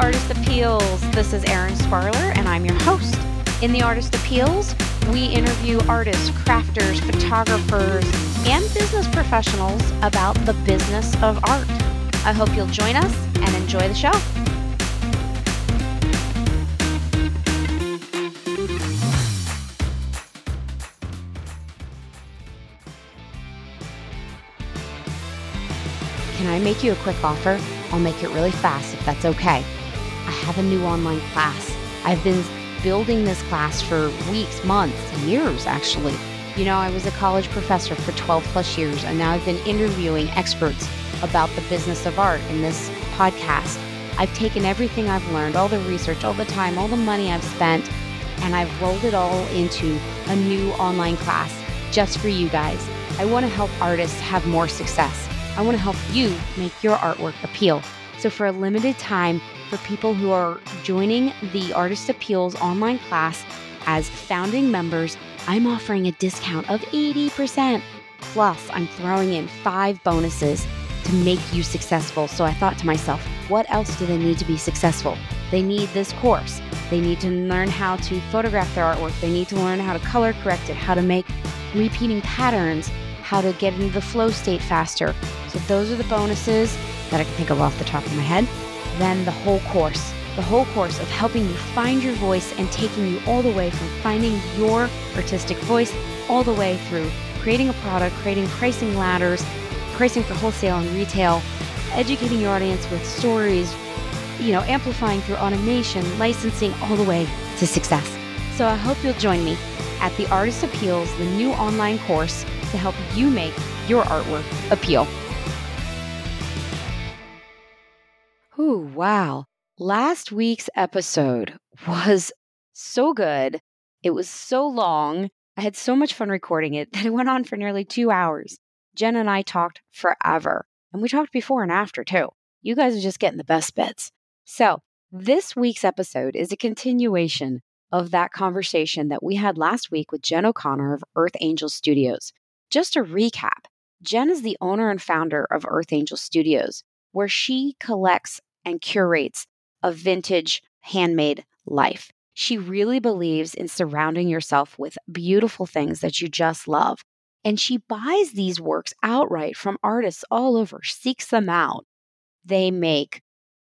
Artist Appeals. This is Erin Sparler, and I'm your host. In the Artist Appeals, we interview artists, crafters, photographers, and business professionals about the business of art. I hope you'll join us and enjoy the show. Can I make you a quick offer? I'll make it really fast if that's okay. Have a new online class. I've been building this class for weeks, months, years actually. You know, I was a college professor for 12 plus years, and now I've been interviewing experts about the business of art in this podcast. I've taken everything I've learned, all the research, all the time, all the money I've spent, and I've rolled it all into a new online class just for you guys. I want to help artists have more success. I want to help you make your artwork appeal. So, for a limited time, for people who are joining the Artist Appeals online class as founding members, I'm offering a discount of 80%. Plus, I'm throwing in five bonuses to make you successful. So, I thought to myself, what else do they need to be successful? They need this course. They need to learn how to photograph their artwork. They need to learn how to color correct it, how to make repeating patterns, how to get into the flow state faster. So those are the bonuses that I can think of off the top of my head. Then the whole course, the whole course of helping you find your voice and taking you all the way from finding your artistic voice all the way through creating a product, creating pricing ladders, pricing for wholesale and retail, educating your audience with stories, you know, amplifying through automation, licensing, all the way to success. So I hope you'll join me at the Artist Appeals, the new online course to help you make your artwork appeal. Ooh, wow. Last week's episode was so good. It was so long. I had so much fun recording it that it went on for nearly two hours. Jen and I talked forever, and we talked before and after too. You guys are just getting the best bits. So, this week's episode is a continuation of that conversation that we had last week with Jen O'Connor of Earth Angel Studios. Just a recap Jen is the owner and founder of Earth Angel Studios, where she collects and curates a vintage handmade life. She really believes in surrounding yourself with beautiful things that you just love. And she buys these works outright from artists all over, seeks them out. They make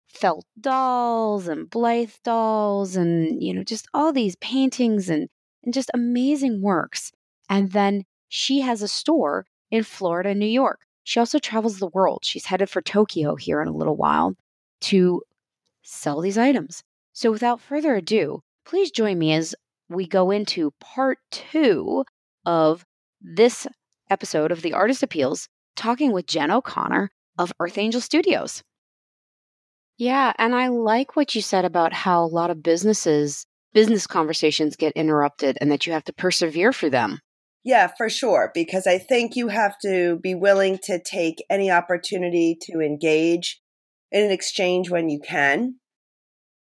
felt dolls and Blythe dolls and, you know, just all these paintings and, and just amazing works. And then she has a store in Florida New York. She also travels the world. She's headed for Tokyo here in a little while to sell these items. So, without further ado, please join me as we go into part two of this episode of the Artist Appeals, talking with Jen O'Connor of Earth Angel Studios. Yeah, and I like what you said about how a lot of businesses, business conversations get interrupted and that you have to persevere for them. Yeah, for sure. Because I think you have to be willing to take any opportunity to engage in an exchange when you can.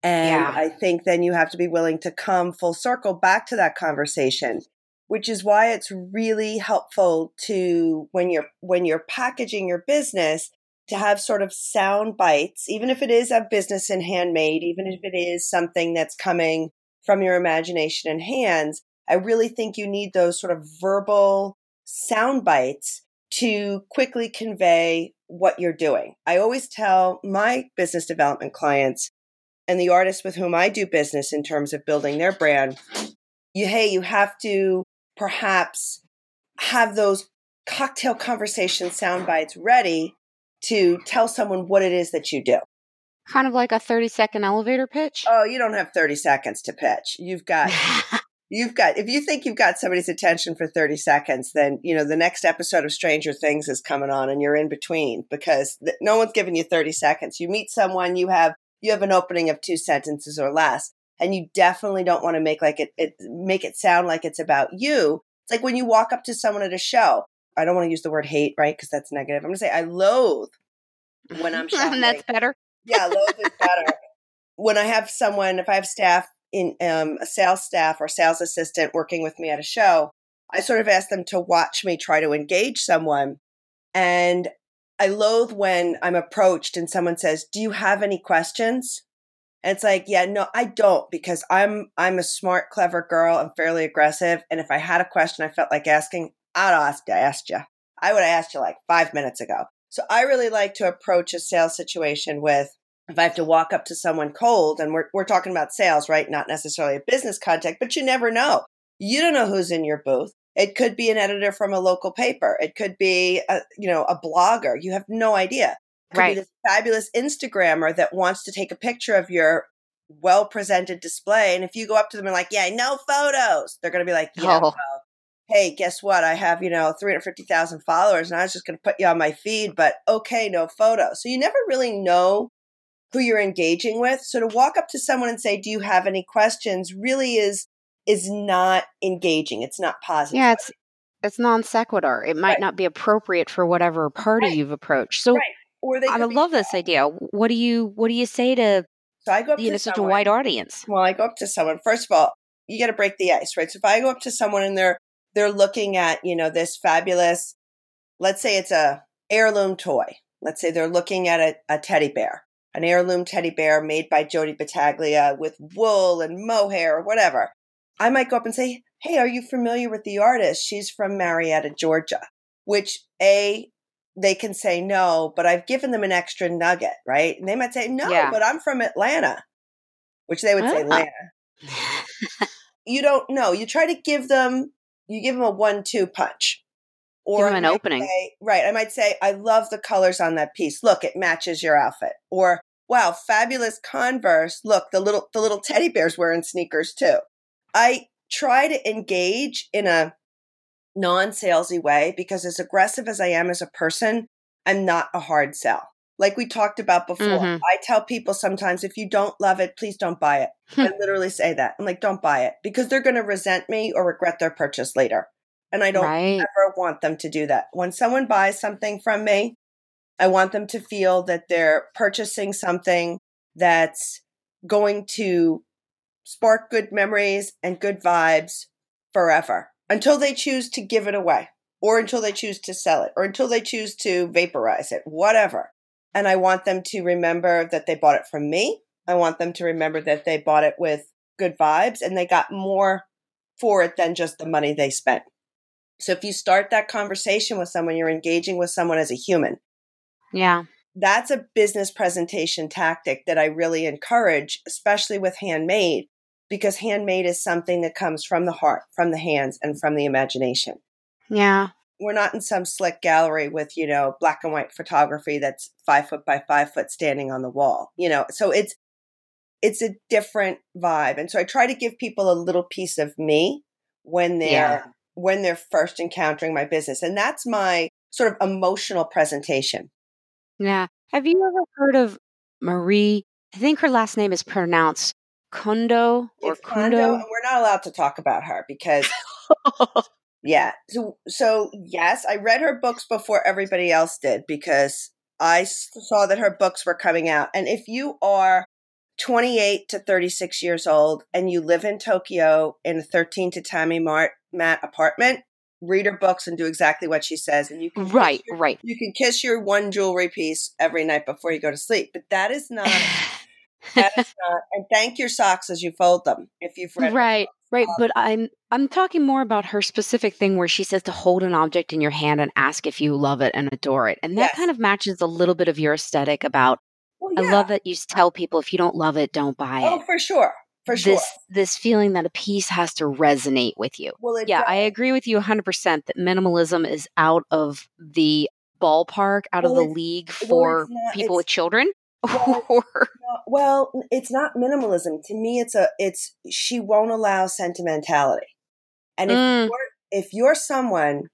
And Yeah. I think then you have to be willing to come full circle back to that conversation, which is why it's really helpful to when you're when you're packaging your business to have sort of sound bites, even if it is a business in handmade, even if it is something that's coming from your imagination and hands, I really think you need those sort of verbal sound bites to quickly convey what you're doing. I always tell my business development clients and the artists with whom I do business in terms of building their brand, you hey, you have to perhaps have those cocktail conversation sound bites ready to tell someone what it is that you do. Kind of like a 30 second elevator pitch. Oh, you don't have 30 seconds to pitch. You've got you've got if you think you've got somebody's attention for 30 seconds then you know the next episode of stranger things is coming on and you're in between because th- no one's giving you 30 seconds you meet someone you have you have an opening of two sentences or less and you definitely don't want to make like it, it make it sound like it's about you it's like when you walk up to someone at a show i don't want to use the word hate right because that's negative i'm going to say i loathe when i'm shopping that's better. yeah, loathe is better. when I have someone, if I have staff in um, a sales staff or sales assistant working with me at a show, I sort of ask them to watch me try to engage someone. And I loathe when I'm approached and someone says, Do you have any questions? And it's like, yeah, no, I don't because I'm I'm a smart, clever girl. I'm fairly aggressive, and if I had a question I felt like asking, I'd ask. I asked you. I would have asked you like five minutes ago. So I really like to approach a sales situation with if I have to walk up to someone cold, and we're we're talking about sales, right? Not necessarily a business contact, but you never know. You don't know who's in your booth. It could be an editor from a local paper. It could be a, you know, a blogger. You have no idea. It could Right. be this fabulous Instagrammer that wants to take a picture of your well presented display. And if you go up to them and like, yeah, no photos, they're going to be like, yeah, Oh. well, hey, guess what? I have, you know, 350,000 followers and I was just going to put you on my feed, but okay, no photos. So you never really know who you're engaging with. So to walk up to someone and say, "Do you have any questions?" really is is not engaging. It's not positive. Yeah, it's it's non sequitur. It might Right. not be appropriate for whatever party Right. you've approached. So Right. or they I love this idea. What do you what do you say to So I go up you to know such a wide audience? Well, I go up to someone. First of all, you got to break the ice, right? So if I go up to someone and they're they're looking at you know this fabulous, let's say it's a heirloom toy. Let's say they're looking at a, a teddy bear, an heirloom teddy bear made by Jody Battaglia with wool and mohair or whatever. I might go up and say, "Hey, are you familiar with the artist? She's from Marietta, Georgia." Which a they can say no, but I've given them an extra nugget, right? And they might say, "No, Yeah. but I'm from Atlanta," which they would say Ah. Atlanta you don't know. You try to give them, you give them a one-two punch, I an opening. say- right? I might say, "I love the colors on that piece. Look, it matches your outfit." Or, "Wow, fabulous Converse. Look, the little the little teddy bear's wearing sneakers too." I try to engage in a non-salesy way because as aggressive as I am as a person, I'm not a hard sell. Like we talked about before, Mhm. I tell people sometimes if you don't love it, please don't buy it. Hmm. I literally say that. I'm like, don't buy it because they're going to resent me or regret their purchase later. And I don't right. ever want them to do that. When someone buys something from me, I want them to feel that they're purchasing something that's going to spark good memories and good vibes forever until they choose to give it away or until they choose to sell it or until they choose to vaporize it, whatever. And I want them to remember that they bought it from me. I want them to remember that they bought it with good vibes and they got more for it than just the money they spent. So if you start that conversation with someone, you're engaging with someone as a human. Yeah. That's a business presentation tactic that I really encourage, especially with handmade, because handmade is something that comes from the heart, from the hands, and from the imagination. Yeah. We're not in some slick gallery with, you know, black and white photography that's five foot by five foot standing on the wall. You know, so it's it's a different vibe. And so I try to give people a little piece of me when they're Yeah. When they're first encountering my business. And that's my sort of emotional presentation. Yeah. Have you ever heard of Marie? I think her last name is pronounced Kondo or It's Kondo, Kundo. and we're not allowed to talk about her because yeah. So so yes, I read her books before everybody else did because I saw that her books were coming out. And if you are 28 to 36 years old and you live in Tokyo in a 13 to Tammy Mart Matt apartment, read her books and do exactly what she says and you can right, your- right. you can kiss your one jewelry piece every night before you go to sleep. But that is not that is not and thank your socks as you fold them if you've read right, right. Um, But I'm I'm talking more about her specific thing where she says to hold an object in your hand and ask if you love it and adore it. And that Yes. kind of matches a little bit of your aesthetic about Well, I love that you tell people if you don't love it, don't buy it. Oh, for sure. For sure. This this feeling that a piece has to resonate with you. well, it Yeah, I agree with you 100% that minimalism is out of the ballpark, out Well, of the league for it's not- people with children. Well, or No, well, it's not minimalism. To me, it's a it's she won't allow sentimentality. And if Mm. you're if you're someone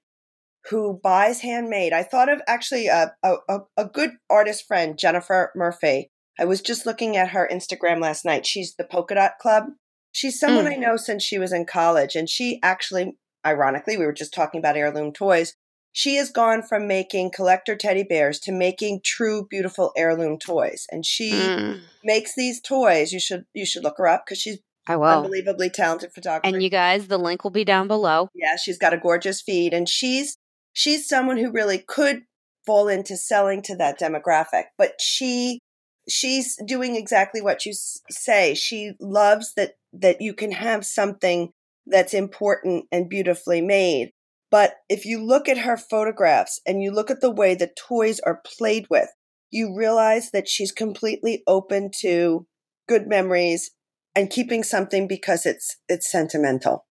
who buys handmade, I thought of actually a, a a a good artist friend, Jennifer Murphy. I was just looking at her Instagram last night. She's the Polka Dot Club. She's someone Mm. I know since she was in college, and she actually, ironically, we were just talking about heirloom toys. She has gone from making collector teddy bears to making true, beautiful heirloom toys, and she Mm, makes these toys. You should you should look her up because she's I will. unbelievably talented photographer. And you guys, the link will be down below. yeah, she's got a gorgeous feed, and she's she's someone who really could fall into selling to that demographic, but she she's doing exactly what you s- say. She loves that that you can have something that's important and beautifully made. But if you look at her photographs and you look at the way the toys are played with, you realize that she's completely open to good memories and keeping something because it's it's sentimental.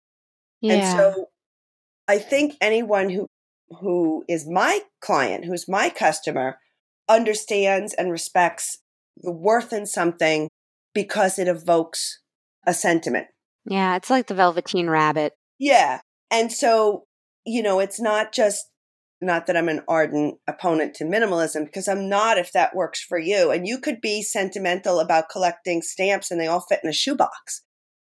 Yeah. And so I think anyone who who is my client, who's my customer, understands and respects the worth in something because it evokes a sentiment. yeah, it's like the Velveteen Rabbit. Yeah. And so, you know, it's not just not that I'm an ardent opponent to minimalism because I'm not if that works for you. And you could be sentimental about collecting stamps and they all fit in a shoebox.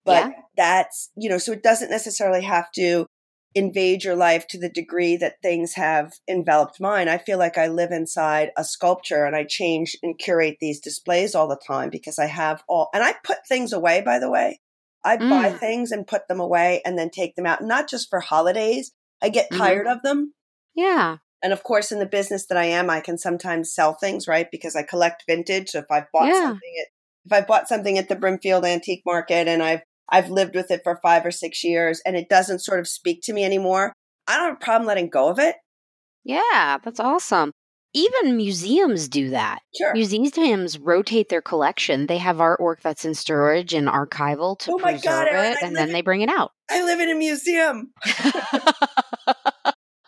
But Yeah. that's, you know, so it doesn't necessarily have to invade your life to the degree that things have enveloped mine. I feel like I live inside a sculpture and I change and curate these displays all the time because I have all, and I put things away, by the way. I buy Mm. things and put them away and then take them out, not just for holidays. I get Mhm. tired of them. Yeah. And of course, in the business that I am, I can sometimes sell things, right? Because I collect vintage. So if I've bought Yeah. something at if I bought something at the Brimfield Antique Market and I've I've lived with it for five or six years and it doesn't sort of speak to me anymore, I don't have a problem letting go of it. Yeah, that's awesome. Even museums do that. Sure. Museums rotate their collection. They have artwork that's in storage and archival to Oh my preserve God, it, I and then in- they bring it out. I live in a museum.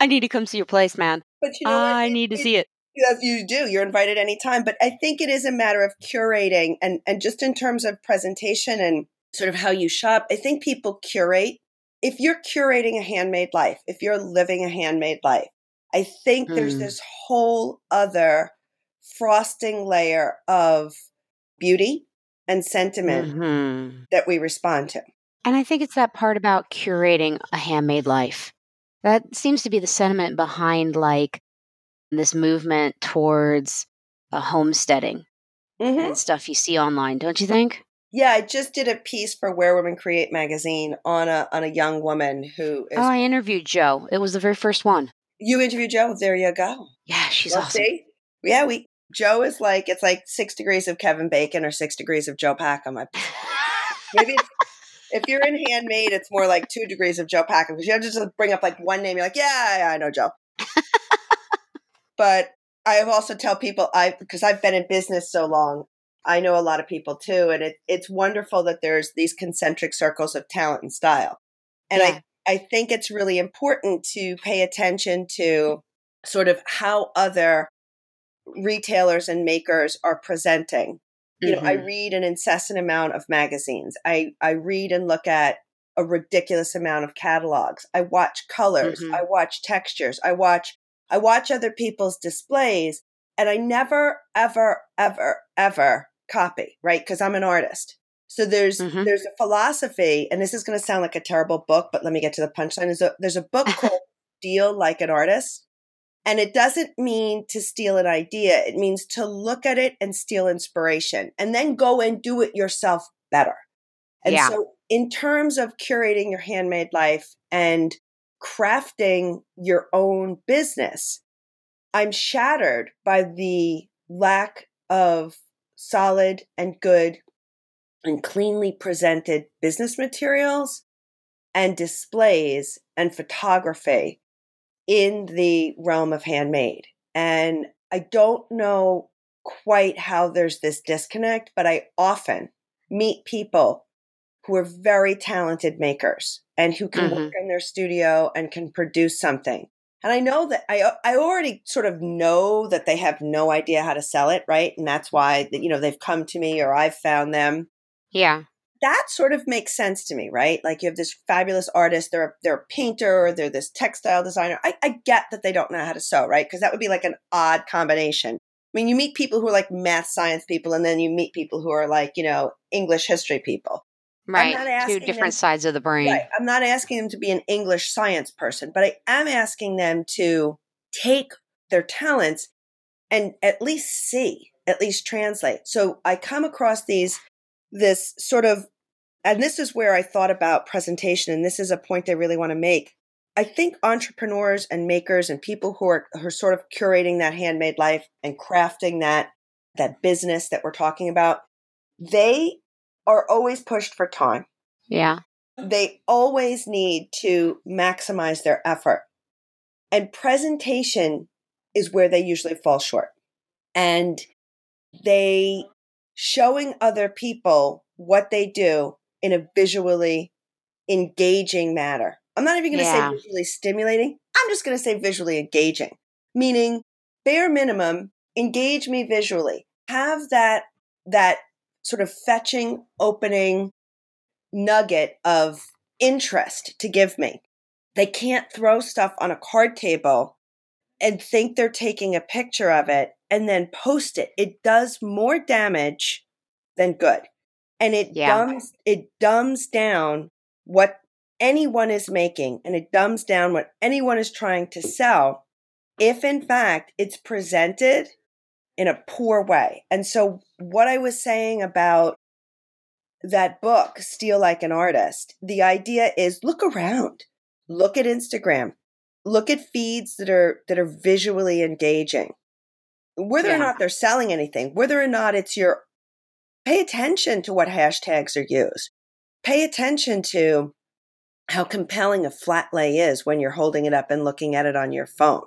I need to come see your place, man. But you know what? I need to see it. Yes, you do. You're invited anytime. But I think it is a matter of curating and, and just in terms of presentation and sort of how you shop, I think people curate. If you're curating a handmade life, if you're living a handmade life, I think there's Hmm. this whole other frosting layer of beauty and sentiment Mhm. that we respond to. And I think it's that part about curating a handmade life. That seems to be the sentiment behind like this movement towards a homesteading Mhm. and stuff you see online, don't you think? Yeah, I just did a piece for Where Women Create magazine on a on a young woman who is. Oh, I interviewed Jo. It was the very first one. you interviewed Jo. There you go. Yeah, she's awesome. see? Yeah, we Jo is like it's like six degrees of Kevin Bacon or six degrees of Jo Packham. I- Maybe it's, if you're in handmade, it's more like two degrees of Jo Packham because you have to just bring up like one name. You're like, yeah, yeah I know Jo. but I have also tell people I because I've been in business so long. I know a lot of people too, and it, it's wonderful that there's these concentric circles of talent and style. And Yeah. I, I think it's really important to pay attention to sort of how other retailers and makers are presenting. You know, I Mhm. read an incessant amount of magazines. I, I read and look at a ridiculous amount of catalogs. I watch colors. Mhm. I watch textures. I watch I watch other people's displays and I never ever ever ever copy, right? Because I'm an artist. So there's Mhm. there's a philosophy and this is going to sound like a terrible book, but let me get to the punchline. There's a there's a book called Steal Like an Artist. And it doesn't mean to steal an idea. It means to look at it and steal inspiration and then go and do it yourself better. And Yeah. so, in terms of curating your handmade life and crafting your own business, I'm shattered by the lack of solid and good and cleanly presented business materials and displays and photography in the realm of handmade. And I don't know quite how there's this disconnect, but I often meet people who are very talented makers and who can Mhm. work in their studio and can produce something. And I know that I I already sort of know that they have no idea how to sell it, right? And that's why you know they've come to me or I've found them Yeah. that sort of makes sense to me, right? Like you have this fabulous artist, they're a, they're a painter, they're this textile designer. I, I get that they don't know how to sew, right? Because that would be like an odd combination. I mean, you meet people who are like math science people, and then you meet people who are like, you know, English history people. Right. Two asking them- different sides of the brain. Right. I'm not asking them to be an English science person, but I am asking them to take their talents and at least see, at least translate. So I come across these, this sort of, and this is where I thought about presentation, and this is a point I really want to make. I think entrepreneurs and makers and people who are, who are sort of curating that handmade life and crafting that that business that we're talking about, they are always pushed for time. Yeah. They always need to maximize their effort. And presentation is where they usually fall short. And they showing other people what they do in a visually engaging manner. I'm not even going to Yeah. say visually stimulating. I'm just going to say visually engaging, meaning bare minimum, engage me visually. Have that that sort of fetching opening nugget of interest to give me. They can't throw stuff on a card table and think they're taking a picture of it and then post it. It does more damage than good. And it Yeah. dumbs it dumbs down what anyone is making and it dumbs down what anyone is trying to sell if in fact it's presented in a poor way. And so what I was saying about that book, Steal Like an Artist, the idea is look around. Look at Instagram. Look at feeds that are that are visually engaging. Whether Yeah. or not they're selling anything, whether or not it's your pay attention to what hashtags are used. Pay attention to how compelling a flat lay is when you're holding it up and looking at it on your phone.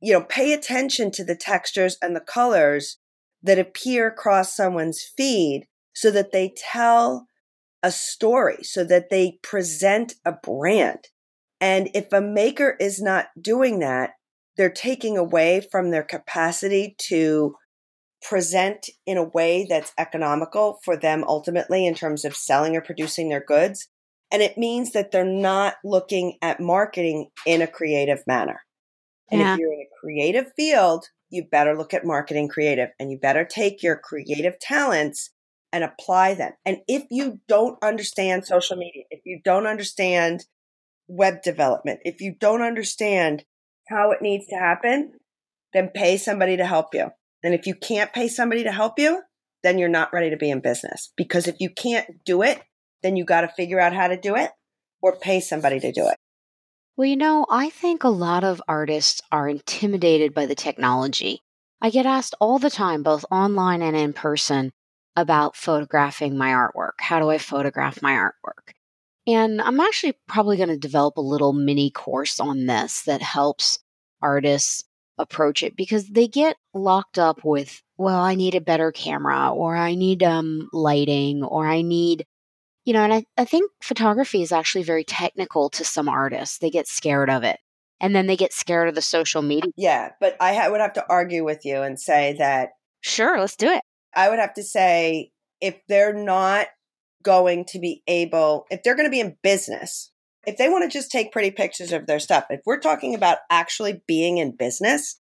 You know, pay attention to the textures and the colors that appear across someone's feed so that they tell a story, so that they present a brand. And if a maker is not doing that, they're taking away from their capacity to present in a way that's economical for them ultimately in terms of selling or producing their goods. And it means that they're not looking at marketing in a creative manner. And Yeah. if you're in a creative field, you better look at marketing creative and you better take your creative talents and apply them. And if you don't understand social media, if you don't understand web development, if you don't understand how it needs to happen, then pay somebody to help you. And if you can't pay somebody to help you, then you're not ready to be in business. Because if you can't do it, then you got to figure out how to do it or pay somebody to do it. Well, you know, I think a lot of artists are intimidated by the technology. I get asked all the time, both online and in person, about photographing my artwork. How do I photograph my artwork? And I'm actually probably going to develop a little mini course on this that helps artists approach it because they get locked up with, well, I need a better camera or I need um, lighting or I need you know, and I, I think photography is actually very technical to some artists. They get scared of it. And then they get scared of the social media. Yeah, but I ha- would have to argue with you and say that Sure, let's do it. I would have to say if they're not going to be able, if they're going to be in business, if they want to just take pretty pictures of their stuff, if we're talking about actually being in business,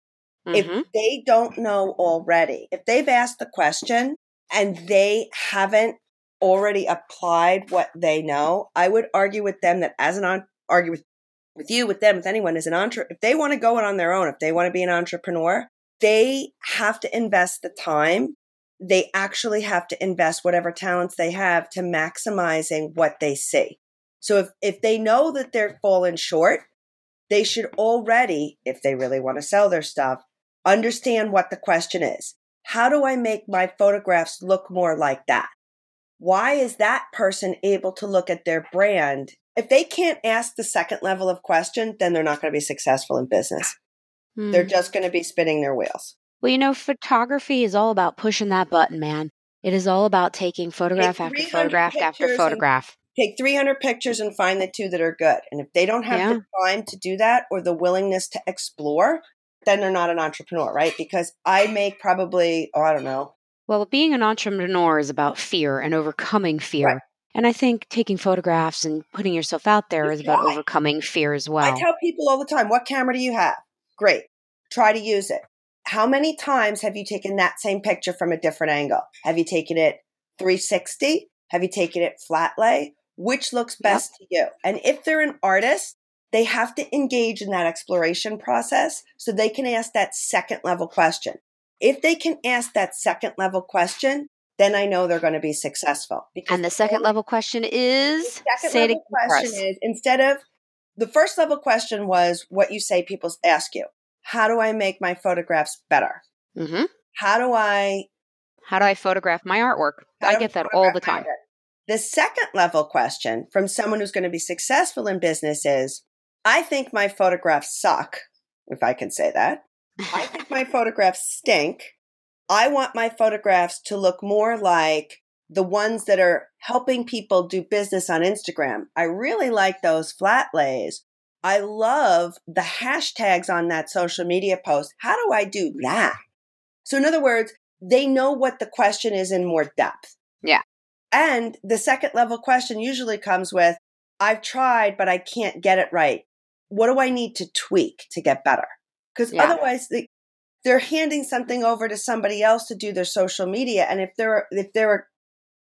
Mhm. if they don't know already, if they've asked the question and they haven't already applied what they know, I would argue with them that as an on argue with with you, with them, with anyone as an entre if they want to go it on their own, if they want to be an entrepreneur, they have to invest the time. They actually have to invest whatever talents they have to maximizing what they see. So if if they know that they're falling short, they should already, if they really want to sell their stuff, understand what the question is. How do I make my photographs look more like that? Why is that person able to look at their brand? If they can't ask the second level of question, then they're not going to be successful in business. Hmm. They're just going to be spinning their wheels. Well, you know, photography is all about pushing that button, man. It is all about taking photograph after photograph after photograph. Take 300 pictures and find the two that are good. And if they don't have Yeah. the time to do that or the willingness to explore, then they're not an entrepreneur, right? Because I make probably, oh, I don't know, Well, being an entrepreneur is about fear and overcoming fear. Right. And I think taking photographs and putting yourself out there is about overcoming fear as well. I tell people all the time, what camera do you have? Great. Try to use it. How many times have you taken that same picture from a different angle? Have you taken it 360? Have you taken it flat lay? Which looks Yep. best to you? And if they're an artist, they have to engage in that exploration process so they can ask that second level question. If they can ask that second level question, then I know they're going to be successful. Because and the second level question is the second level question us. is instead of the first level question was what you say people ask you how do i make my photographs better Mhm. how do i How do I photograph my artwork? I get that all the time. The second level question from someone who's going to be successful in business is I think my photographs suck, if I can say that. I think my photographs stink. I want my photographs to look more like the ones that are helping people do business on Instagram. I really like those flat lays. I love the hashtags on that social media post. How do I do that? So, in other words, they know what the question is in more depth. Yeah. And the second level question usually comes with I've tried, but I can't get it right. What do I need to tweak to get better? Because Yeah. otherwise, they, they're handing something over to somebody else to do their social media. And if they're, if they're,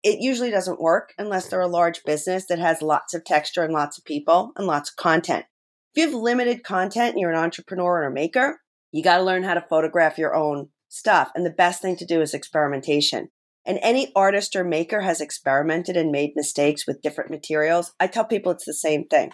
it usually doesn't work unless they're a large business that has lots of texture and lots of people and lots of content. If you have limited content and you're an entrepreneur or a maker, you got to learn how to photograph your own stuff. And the best thing to do is experimentation. And any artist or maker has experimented and made mistakes with different materials. I tell people it's the same thing.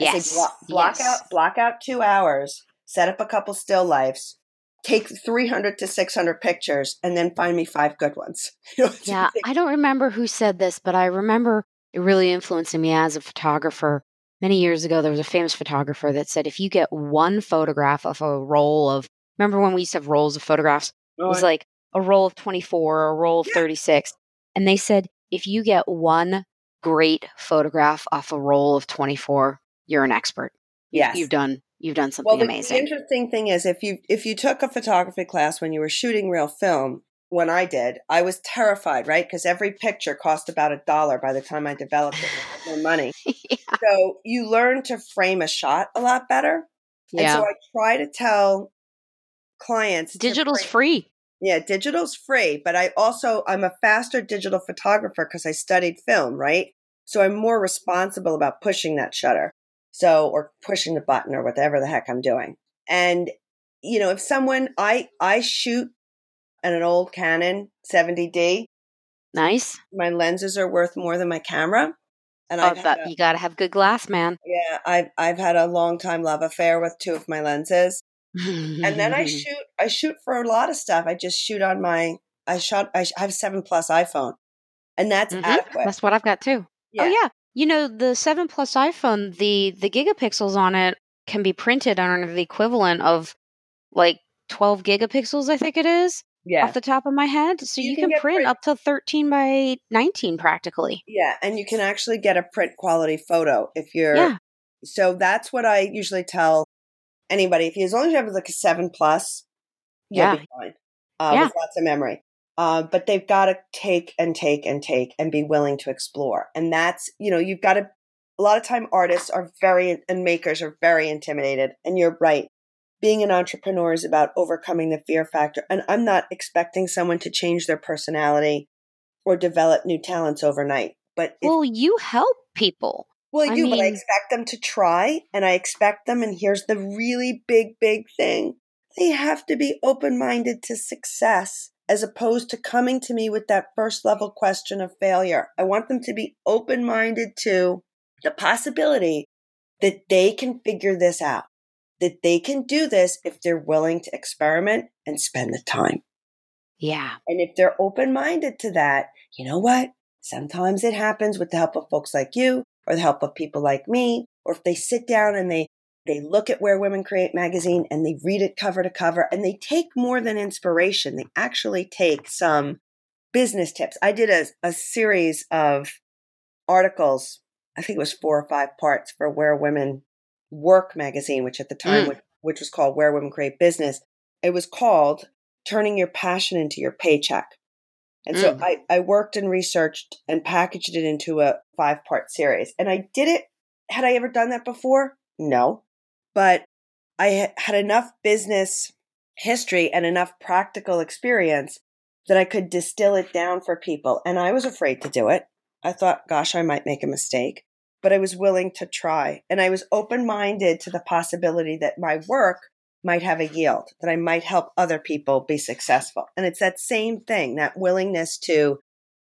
I Yes. say block, block yes. out block out two hours, set up a couple still lifes, take 300 to 600 pictures, and then find me five good ones. You know, Yeah, I don't remember who said this, but I remember it really influencing me as a photographer. Many years ago, there was a famous photographer that said if you get one photograph of a roll of, remember when we used to have rolls of photographs? It oh, was like a roll of 24 or a roll of Yeah. 36. And they said if you get one great photograph off a roll of 24, you're an expert. You- Yes. You've done you've done something amazing. well, the, the amazing. interesting thing is if you if you took a photography class when you were shooting real film, when I did, I was terrified, right? Because every picture cost about a dollar by the time I developed it. No money. yeah. So you learn to frame a shot a lot better. And so I try to tell clients Digital's free. Yeah, digital's free, but I also I'm a faster digital photographer because I studied film, right? So I'm more responsible about pushing that shutter. So or pushing the button or whatever the heck I'm doing. And you know, if someone I I shoot at an old Canon 70D, Nice. my lenses are worth more than my camera. And Oh, I've that, a- you got to have good glass, man. yeah, I've I've had a long time love affair with two of my lenses. and then I shoot I shoot for a lot of stuff. I just shoot on my I shot I sh- I have seven plus iPhone, and that's Mhm. adequate. That's what I've got too. yeah. Oh yeah. You know, the 7 Plus iPhone, the the gigapixels on it can be printed on the equivalent of like 12 gigapixels, I think it is, yeah, off the top of my head. So You you, can can, print print- up to 13 by 19 practically. yeah, and you can actually get a print quality photo if you're. Yeah. So that's what I usually tell anybody. If you as long as you have like a seven plus, you'll Yeah. be fine. Uh, Yeah. with lots of memory. Uh, but they've got to take and take and take and be willing to explore. And that's you know you've got to. A lot of time, artists are very and makers are very intimidated. And you're right. Being an entrepreneur is about overcoming the fear factor. And I'm not expecting someone to change their personality or develop new talents overnight. But if Well, you help people. well, I I do, but I expect them to try, and I expect them. And here's the really big, big thing: they have to be open-minded to success, as opposed to coming to me with that first level question of failure. I want them to be open-minded to the possibility that they can figure this out, that they can do this if they're willing to experiment and spend the time. Yeah. And if they're open minded to that, you know what? Sometimes it happens with the help of folks like you or the help of people like me, or if they sit down and they they look at Where Women Create magazine and they read it cover to cover and they take more than inspiration. They actually take some business tips. I did a, a series of articles, I think it was four or five parts for Where Women Work magazine, which at the time, Mm. which, which was called Where Women Create Business. It was called Turning Your Passion into Your Paycheck. And so Mm. I, I worked and researched and packaged it into a five part series. And I did it. Had I ever done that before? No. But I had enough business history and enough practical experience that I could distill it down for people. And I was afraid to do it. I thought, gosh, I might make a mistake. But I was willing to try. And I was open minded to the possibility that my work might have a yield, that I might help other people be successful. And it's that same thing, that willingness to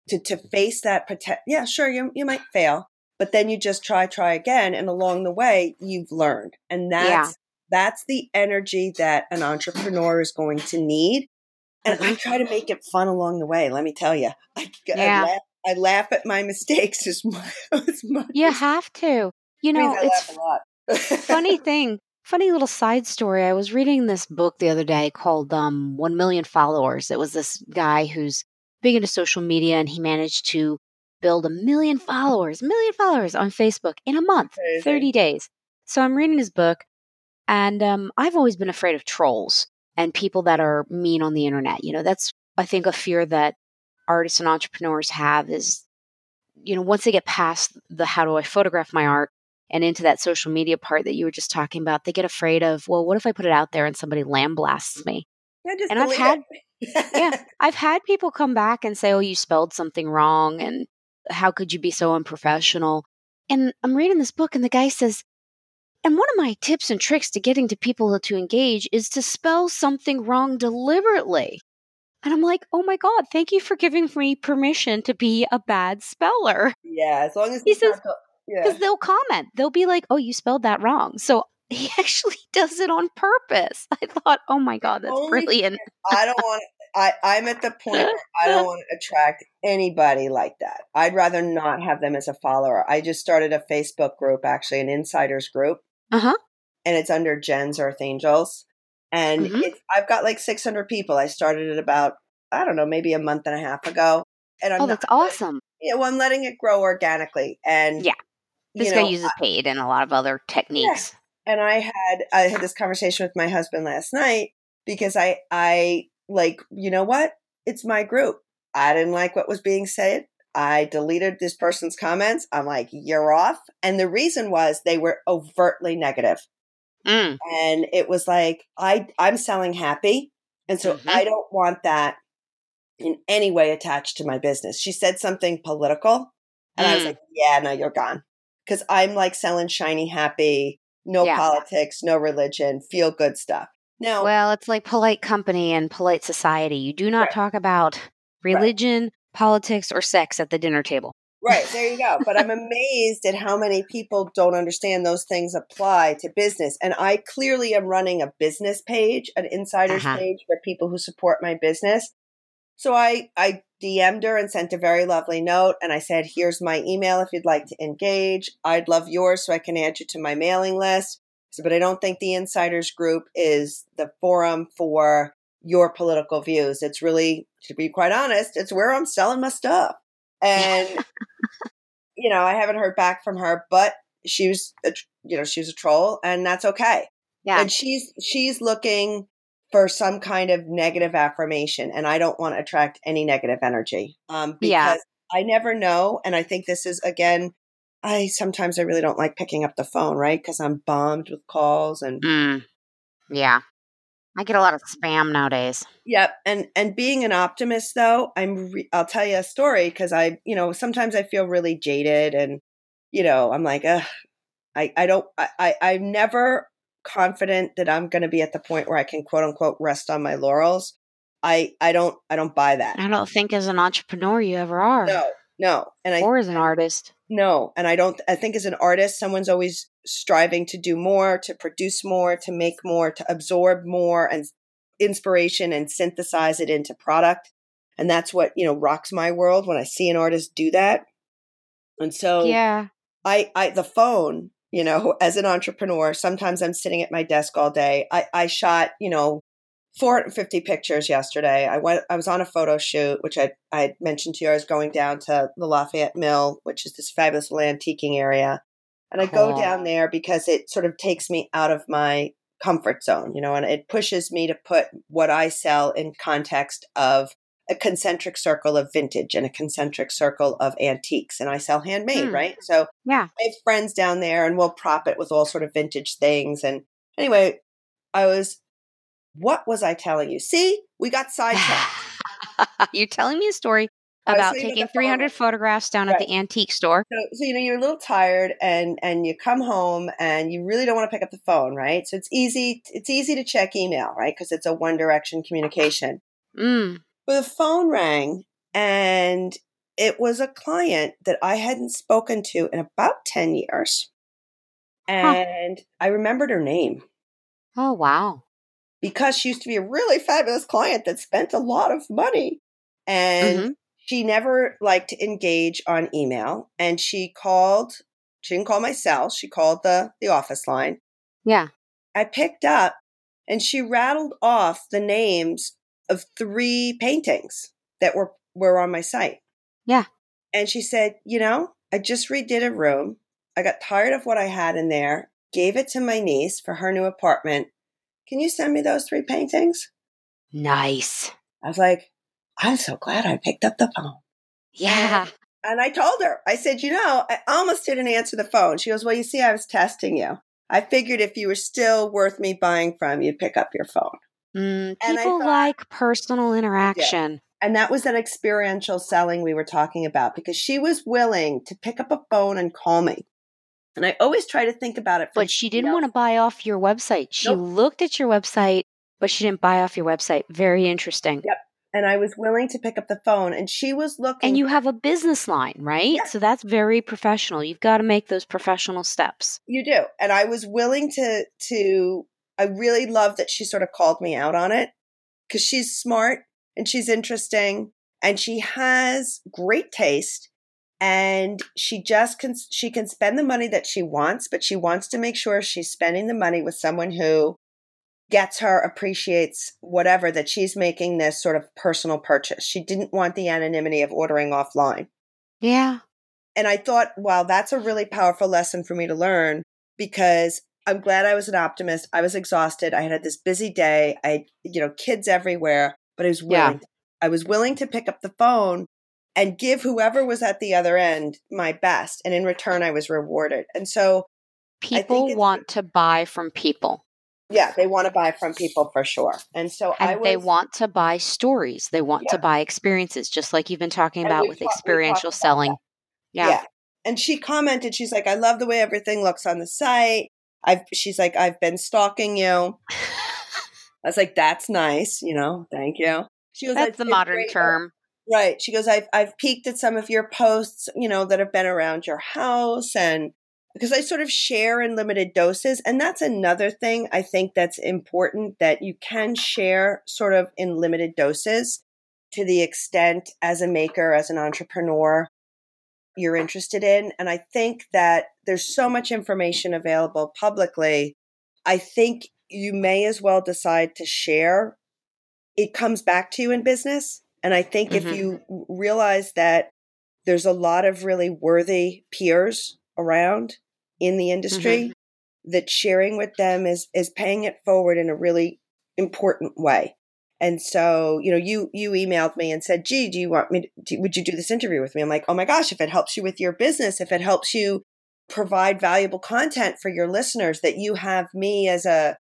to to face that potential. Yeah, sure, you you might fail, but then you just try, try again, and along the way, you've learned. And that's Yeah. that's the energy that an entrepreneur is going to need. And I try to make it fun along the way. Let me tell you, I, Yeah. I, laugh, I laugh at my mistakes as much. As much You as- have to. You know, it's laugh a lot. funny thing funny little side story i was reading this book the other day called um 1 million followers it was this guy who's big into social media and he managed to build a million followers million followers on facebook in a month Crazy. 30 days so i'm reading his book and um, i've always been afraid of trolls and people that are mean on the internet you know that's i think a fear that artists and entrepreneurs have is you know once they get past the how do i photograph my art and into that social media part that you were just talking about, they get afraid of, well, what if I put it out there and somebody lamblasts me? Yeah, just And I've had- Yeah. I've had people come back and say, oh, you spelled something wrong and how could you be so unprofessional? And I'm reading this book and the guy says, and one of my tips and tricks to getting to people to engage is to spell something wrong deliberately. And I'm like, oh my God, thank you for giving me permission to be a bad speller. yeah, as long as He says- the- yeah. because they'll comment. They'll be like, "Oh, you spelled that wrong." So he actually does it on purpose. I thought, "Oh my god, that's Only brilliant." I don't want. I I'm at the point where I don't want to attract anybody like that. I'd rather not have them as a follower. I just started a Facebook group, actually, an insiders group, Uh huh. and it's under Jen's Earth Angels, and Mhm. it's, I've got like 600 people. I started it about I don't know, maybe a month and a half ago, and I'm Oh, not- that's awesome. Yeah, well, I'm letting it grow organically, and Yeah. This guy know, uses paid and a lot of other techniques. and I had I had this conversation with my husband last night because I I like you know what? It's my group. I didn't like what was being said. I deleted this person's comments. I'm like you're off and the reason was they were overtly negative. Mm. and it was like I I'm selling happy and so Mhm. I don't want that in any way attached to my business. She said something political and I was Mm. like yeah no you're gone. Because I'm like selling shiny happy no Yeah. politics no religion feel good stuff now Well, it's like polite company and polite society. You do not Right. talk about religion, politics, or sex at the dinner table. right there you go but I'm amazed at how many people don't understand those things apply to business and I clearly am running a business page an insiders Uh-huh. page for people who support my business So I I DM'd her and sent a very lovely note, and I said, "Here's my email if you'd like to engage. I'd love yours so I can add you to my mailing list." Said, but I don't think the insiders group is the forum for your political views. It's really, to be quite honest, it's where I'm selling my stuff. And you know, I haven't heard back from her, but she was, a, you know, she was a troll, and that's okay Yeah. and she's she's looking for some kind of negative affirmation and i don't want to attract any negative energy um because Yeah. i never know and i think this is again i sometimes i really don't like picking up the phone right because i'm bombed with calls and Mm. Yeah. I get a lot of spam nowadays. Yep, and and being an optimist though, I'm re- I'll tell you a story because I, you know, sometimes I feel really jaded and you know, I'm like, Ugh, I I don't I, I I'm never confident that I'm going to be at the point where I can quote unquote rest on my laurels. I I don't I don't buy that. I don't think as an entrepreneur you ever are. No, no, and I Or as an artist. No, and I don't. I think as an artist, someone's always striving to do more, to produce more, to make more, to absorb more and inspiration and synthesize it into product. And that's what you know rocks my world when I see an artist do that. And so, Yeah. I, I, the phone, you know, as an entrepreneur, sometimes I'm sitting at my desk all day. I, I shot, you know, 450 pictures yesterday. I went, I was on a photo shoot, which I, I mentioned to you. I was going down to the Lafayette Mill, which is this fabulous little antiquing area. And I go down there because it sort of takes me out of my comfort zone, you know, and it pushes me to put what I sell in context of a concentric circle of vintage and a concentric circle of antiques. And I sell handmade, Hmm. right? So Yeah. I have friends down there and we'll prop it with all sort of vintage things. And anyway, I was, what was I telling you? See, we got sidetracked. You're telling me a story about taking 300 phone. photographs down at the antique store. So, so you know you're a little tired and and you come home and you really don't want to pick up the phone, right? So it's easy it's easy to check email, right? Because it's a one direction communication. Mm. But the phone rang and it was a client that I hadn't spoken to in about 10 years. And I remembered her name. Oh, wow. Because she used to be a really fabulous client that spent a lot of money and Mhm. she never liked to engage on email and she called she didn't call my cell she called the the office line Yeah. i picked up and she rattled off the names of three paintings that were were on my site Yeah. and she said you know i just redid a room i got tired of what i had in there gave it to my niece for her new apartment can you send me those three paintings Nice. i was like i'm so glad i picked up the phone Yeah. And I told her, I said, you know, I almost didn't answer the phone. She goes, well, you see, I was testing you. I figured if you were still worth me buying from, you'd pick up your phone. Mm, people thought- like personal interaction. And that was that experiential selling we were talking about because she was willing to pick up a phone and call me. And I always try to think about it. But she didn't want to buy off your website. She Nope. looked at your website, but she didn't buy off your website. Very interesting. Yep. And I was willing to pick up the phone, and she was looking. And you have a business line, right? Yeah. So that's very professional. You've got to make those professional steps. You do. And I was willing to to I really love that she sort of called me out on it cuz she's smart and she's interesting and she has great taste and she just can she can spend the money that she wants, but she wants to make sure she's spending the money with someone who gets her appreciates whatever that she's making this sort of personal purchase. She didn't want the anonymity of ordering offline Yeah. and I thought, wow, that's a really powerful lesson for me to learn because I'm glad I was an optimist. I was exhausted. I had this busy day. I, you know, kids everywhere, but I was Yeah. willing. I was willing to pick up the phone and give whoever was at the other end my best, and in return, I was rewarded. And so, People want to buy from people yeah, they want to buy from people for sure. And so, I and was, they want to buy stories. They want Yeah. to buy experiences, just like you've been talking about with experiential about selling. Yeah. yeah. And she commented, she's like, I love the way everything looks on the site. I've she's like, I've been stalking you. I was like, that's nice, you know, thank you. She was That's "It's- the modern great." term. Right. She goes, I've I've peeked at some of your posts, you know, that have been around your house and because I sort of share in limited doses. And that's another thing I think that's important that you can share sort of in limited doses to the extent as a maker, as an entrepreneur, you're interested in. And I think that there's so much information available publicly. I think you may as well decide to share. It comes back to you in business. And I think if Mhm. you realize that there's a lot of really worthy peers around in the industry, that sharing with them is is paying it forward in a really important way. And so, you know, you you emailed me and said, "Gee, do you want me? To, do, would you do this interview with me?" I'm like, "Oh my gosh! If it helps you with your business, if it helps you provide valuable content for your listeners, that you have me as a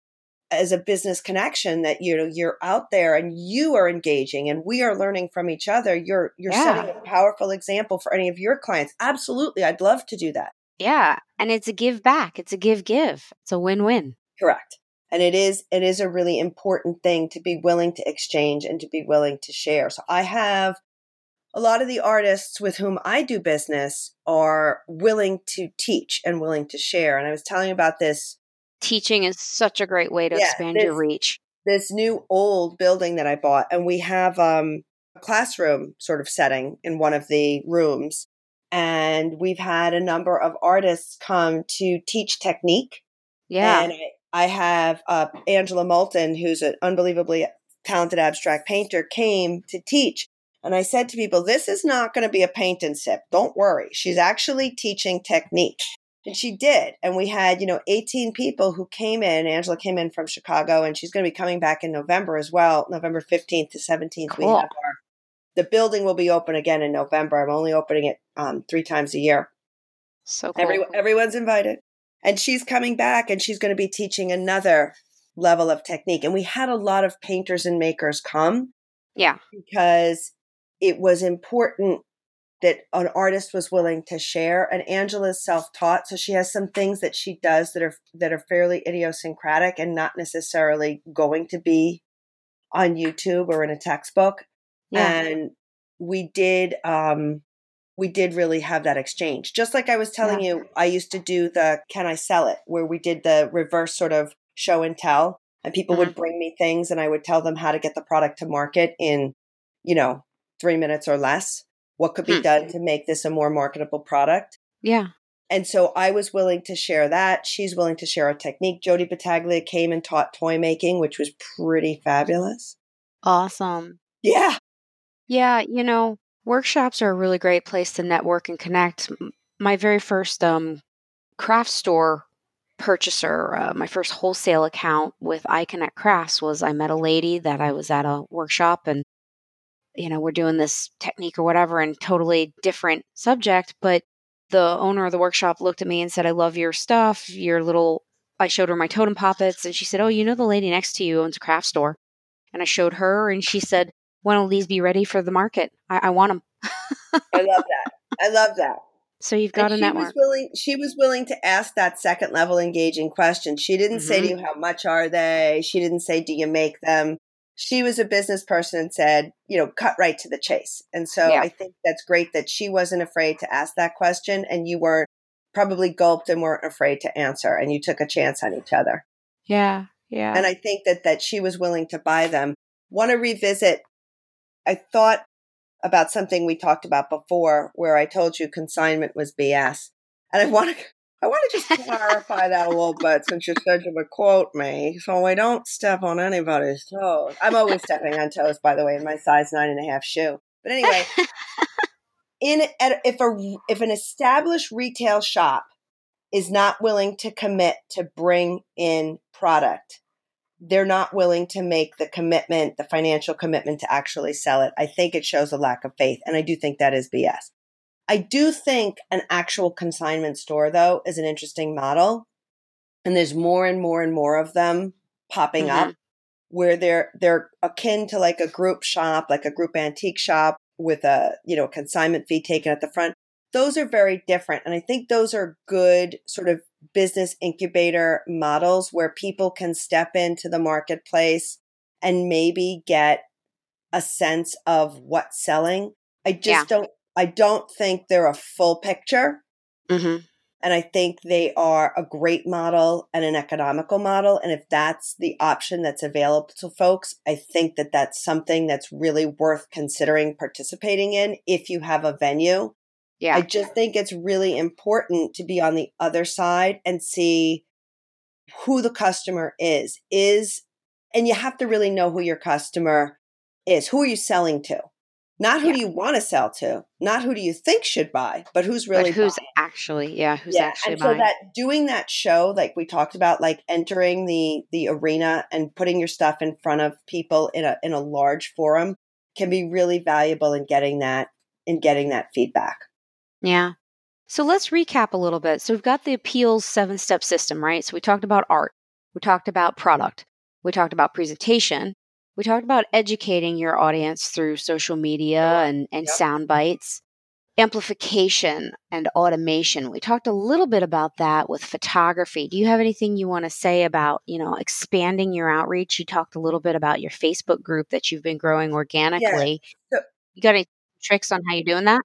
as a business connection, that you know you're out there and you are engaging and we are learning from each other. You're you're Yeah. setting a powerful example for any of your clients. Absolutely, I'd love to do that. Yeah. And it's a give back. It's a give give. It's a win win. Correct. And it is it is a really important thing to be willing to exchange and to be willing to share. So I have a lot of the artists with whom I do business are willing to teach and willing to share. And I was telling you about this Teaching is such a great way to Yeah, expand your reach. this new old building that I bought, and we have um, a classroom sort of setting in one of the rooms. And we've had a number of artists come to teach technique. Yeah. And I, I have uh, Angela Moulton, who's an unbelievably talented abstract painter, came to teach. And I said to people, this is not going to be a paint and sip. Don't worry. She's actually teaching technique. And she did. And we had, you know, 18 people who came in. Angela came in from Chicago and she's going to be coming back in November as well. November 15th to 17th. We have our, the building will be open again in November. I'm only opening it um, three times a year. so cool. Every, everyone's invited. And she's coming back and she's going to be teaching another level of technique. And we had a lot of painters and makers come yeah. because it was important that an artist was willing to share. And Angela's self-taught, so she has some things that she does that are that are fairly idiosyncratic and not necessarily going to be on YouTube or in a textbook Yeah. and we did um we did really have that exchange just like i was telling you i used to do the can i sell it where we did the reverse sort of show and tell and people Mm-hmm. would bring me things and I would tell them how to get the product to market in, you know, three minutes or less. What could be Hmm. done to make this a more marketable product? Yeah. And so I was willing to share that. She's willing to share a technique. Jody Battaglia came and taught toy making, which was pretty fabulous. Awesome. Yeah. Yeah, you know, workshops are a really great place to network and connect. My very first um, craft store purchaser, uh, my first wholesale account with iConnect Crafts was I met a lady that I was at a workshop and, you know, we're doing this technique or whatever and totally different subject. But the owner of the workshop looked at me and said, I love your stuff, your little. I showed her my totem poppets and she said, Oh, you know, the lady next to you owns a craft store. And I showed her and she said, when will these be ready for the market? I, I want them. I love that. I love that. So you've got and a she network. was willing she was willing to ask that second level engaging question. She didn't say to Mm-hmm. you how much are they? She didn't say do you make them? She was a business person and said, you know, cut right to the chase. And so Yeah. I think that's great that she wasn't afraid to ask that question and you weren't probably gulped and weren't afraid to answer and you took a chance on each other. yeah, yeah. And I think that that she was willing to buy them. Want to revisit I thought about something we talked about before where I told you consignment was BS. And I want to I want to just clarify that a little bit since you said you would quote me, so I don't step on anybody's toes. I'm always stepping on toes, by the way, in my size nine and a half shoe. But anyway, in at, if a if an established retail shop is not willing to commit to bring in product, they're not willing to make the commitment, the financial commitment to actually sell it. I think it shows a lack of faith, and I do think that is BS. I do think an actual consignment store, though, is an interesting model. And there's more and more and more of them popping Mhm. up where they're they're akin to like a group shop, like a group antique shop with a, you know, consignment fee taken at the front. Those are very different. And I think those are good sort of business incubator models where people can step into the marketplace and maybe get a sense of what's selling. I just Yeah. don't I don't think they're a full picture. hmm And I think they are a great model and an economical model. And if that's the option that's available to folks, I think that that's something that's really worth considering participating in if you have a venue. Yeah. I just think it's really important to be on the other side and see who the customer is. Is and you have to really know who your customer is. Who are you selling to? Not who Yeah. do you want to sell to, not who do you think should buy, but who's really but who's buying actually, yeah, who's actually and buying? so that doing that show like we talked about like entering the the arena and putting your stuff in front of people in a in a large forum can be really valuable in getting that in getting that feedback yeah. So let's recap a little bit. So we've got the appeals seven step system, right? So we talked about art, we talked about product, we talked about presentation, we talked about educating your audience through social media and, and Yep. sound bites, amplification and automation. We talked a little bit about that with photography. Do you have anything you want to say about, you know, expanding your outreach? You talked a little bit about your Facebook group that you've been growing organically. So- you got any tricks on how you're doing that?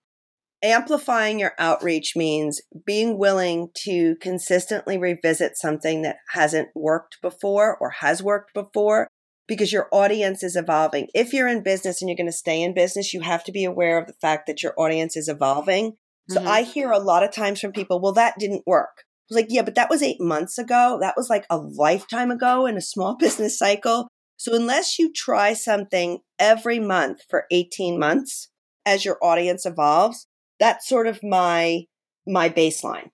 amplifying your outreach means being willing to consistently revisit something that hasn't worked before or has worked before because your audience is evolving. If you're in business and you're going to stay in business, you have to be aware of the fact that your audience is evolving. So Mhm. I hear a lot of times from people, well, that didn't work. I was like, yeah, but that was eight months ago. That was like a lifetime ago in a small business cycle. So unless you try something every month for 18 months as your audience evolves, that's sort of my my baseline.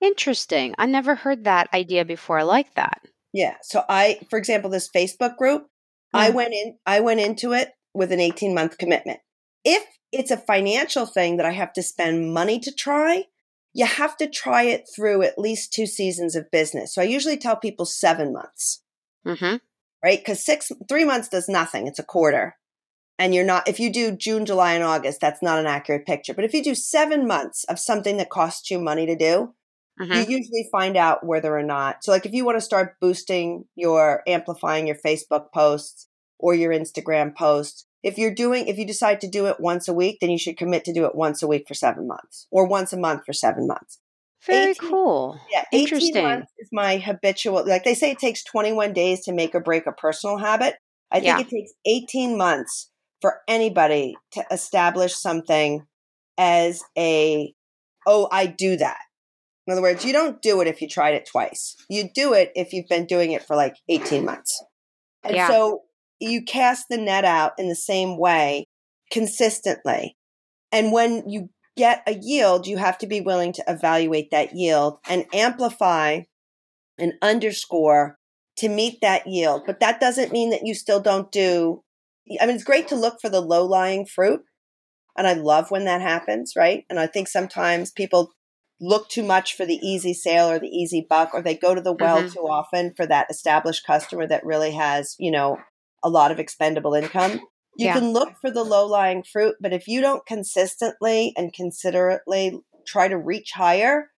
Interesting. I never heard that idea before. I like that. Yeah. So I, for example, this Facebook group, I Mhm. went in, I went into it with an 18 month commitment. If it's a financial thing that I have to spend money to try, you have to try it through at least two seasons of business. So I usually tell people seven months, Mm-hmm. right? Because six, three months does nothing. It's a quarter. And you're not, if you do June, July, and August, that's not an accurate picture. But if you do seven months of something that costs you money to do, Mm-hmm. you usually find out whether or not. So, like, if you want to start boosting your amplifying your Facebook posts or your Instagram posts, if you're doing, if you decide to do it once a week, then you should commit to do it once a week for seven months or once a month for seven months. Very 18 cool. Yeah, 18 Interesting. months is my habitual, like they say it takes 21 days to make or break a personal habit. I think Yeah. it takes 18 months for anybody to establish something as a, oh, I do that. In other words, you don't do it if you tried it twice. You do it if you've been doing it for like 18 months. And Yeah. so you cast the net out in the same way consistently. And when you get a yield, you have to be willing to evaluate that yield and amplify and underscore to meet that yield. But that doesn't mean that you still don't do, I mean, it's great to look for the low lying fruit. And I love when that happens, right? And I think sometimes people look too much for the easy sale or the easy buck, or they go to the well Mhm. too often for that established customer that really has, you know, a lot of expendable income. You Yeah. can look for the low lying fruit, but if you don't consistently and considerately try to reach higher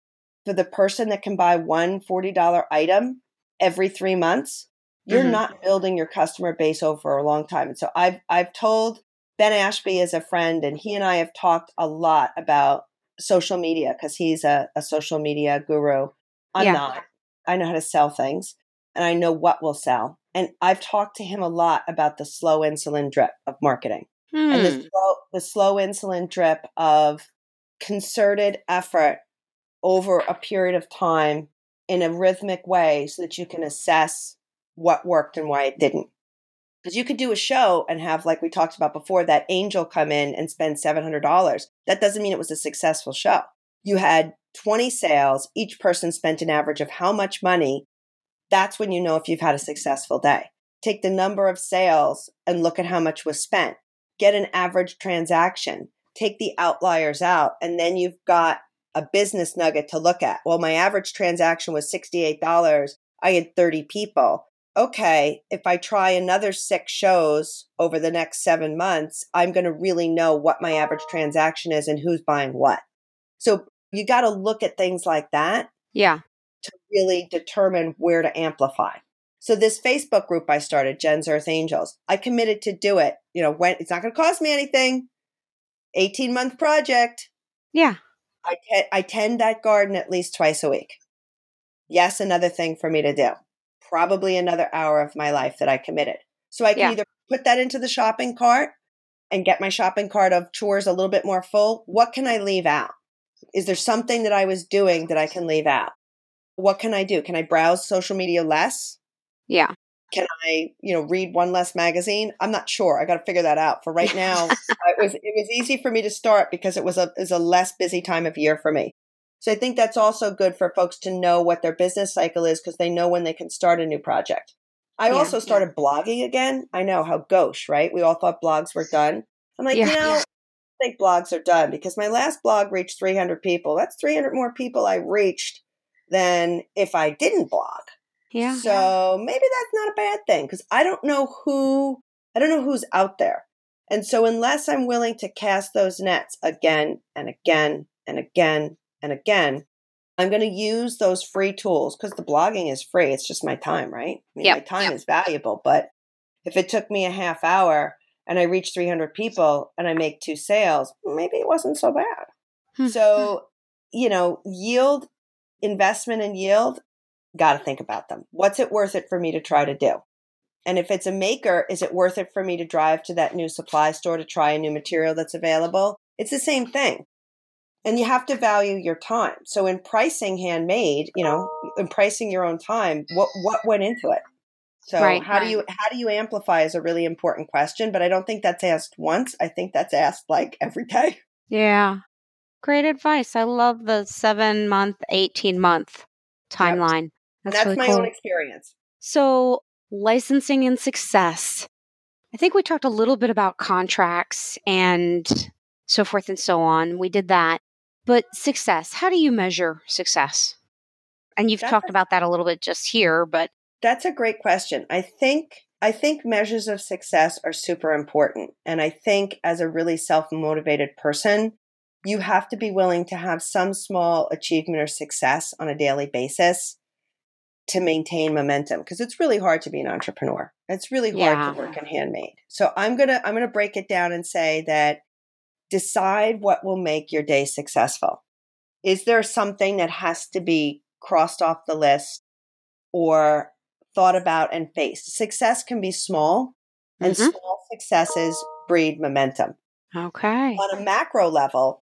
for the person that can buy one $40 item every three months, you're Mhm. not building your customer base over a long time. And so I've I've told Ben Ashby is a friend, and he and I have talked a lot about social media because he's a, a social media guru. I'm Yeah. not. I know how to sell things and I know what will sell. And I've talked to him a lot about the slow insulin drip of marketing and Hmm. the slow, the slow insulin drip of concerted effort over a period of time in a rhythmic way so that you can assess what worked and why it didn't. Because you could do a show and have, like we talked about before, that angel come in and spend $700. That doesn't mean it was a successful show. You had 20 sales, each person spent an average of how much money. That's when you know if you've had a successful day. Take the number of sales and look at how much was spent. Get an average transaction. Take the outliers out, and then you've got a business nugget to look at. Well, my average transaction was $68. I had 30 people. Okay, if I try another six shows over the next seven months, I'm going to really know what my average transaction is and who's buying what. So you got to look at things like that yeah. to really determine where to amplify. So this Facebook group I started, Jen's Earth Angels, I committed to do it. You know, when it's not going to cost me anything. 18 month project. Yeah. I, I tend that garden at least twice a week. Yes, another thing for me to do. Probably another hour of my life that I committed. So I can Yeah. either put that into the shopping cart and get my shopping cart of chores a little bit more full. What can I leave out? Is there something that I was doing that I can leave out? What can I do? Can I browse social media less? Yeah. Can I, you know, read one less magazine? I'm not sure. I got to figure that out. For right now, it was it was easy for me to start because it was a is a less busy time of year for me. So I think that's also good for folks to know what their business cycle is because they know when they can start a new project. I Yeah, also yeah. started blogging again. I know how gauche, right? We all thought blogs were done. I'm like, Yeah. you know, I think blogs are done because my last blog reached 300 people. That's 300 more people I reached than if I didn't blog. Yeah. So maybe that's not a bad thing because I don't know who I don't know who's out there. And so unless I'm willing to cast those nets again and again and again and again, I'm going to use those free tools because the blogging is free. It's just my time, right? I mean, Yep, my time yep. is valuable, but if it took me a half hour and I reach 300 people and I make two sales, maybe it wasn't so bad. Hmm. So, you know, yield, investment and yield, got to think about them. What's it worth it for me to try to do? And if it's a maker, is it worth it for me to drive to that new supply store to try a new material that's available? It's the same thing. And you have to value your time. So in pricing handmade, you know, in pricing your own time, what what went into it? So Right, how do you how do you amplify is a really important question, but I don't think that's asked once. I think that's asked like every day. Yeah. Great advice. I love the seven month, 18 month timeline. That's, that's really my cool. own experience. So, licensing and success. I think we talked a little bit about contracts and so forth and so on. We did that. But success, how do you measure success? And you've That's talked a- about that a little bit just here, but That's a great question. I think I think measures of success are super important. And I think as a really self-motivated person, you have to be willing to have some small achievement or success on a daily basis to maintain momentum because it's really hard to be an entrepreneur. It's really hard Yeah. to work in handmade. So I'm going to I'm going to break it down and say that decide what will make your day successful. Is there something that has to be crossed off the list or thought about and faced. Success can be small, and Mhm. small successes breed momentum. Okay. On a macro level,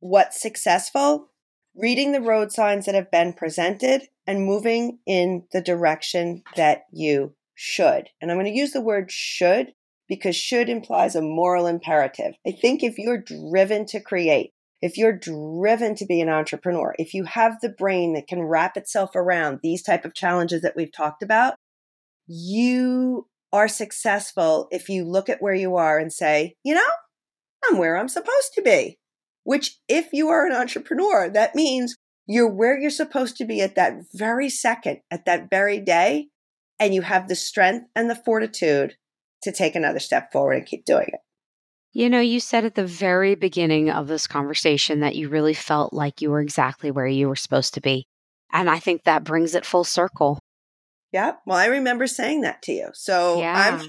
what's successful? Reading the road signs that have been presented and moving in the direction that you should. And I'm going to use the word should because should implies a moral imperative. I think if you're driven to create, if you're driven to be an entrepreneur, if you have the brain that can wrap itself around these type of challenges that we've talked about, you are successful if you look at where you are and say, you know, I'm where I'm supposed to be. Which, if you are an entrepreneur, that means you're where you're supposed to be at that very second, at that very day, and you have the strength and the fortitude to take another step forward and keep doing it. You know, you said at the very beginning of this conversation that you really felt like you were exactly where you were supposed to be. And I think that brings it full circle. Yeah. Well, I remember saying that to you. So Yeah. I'm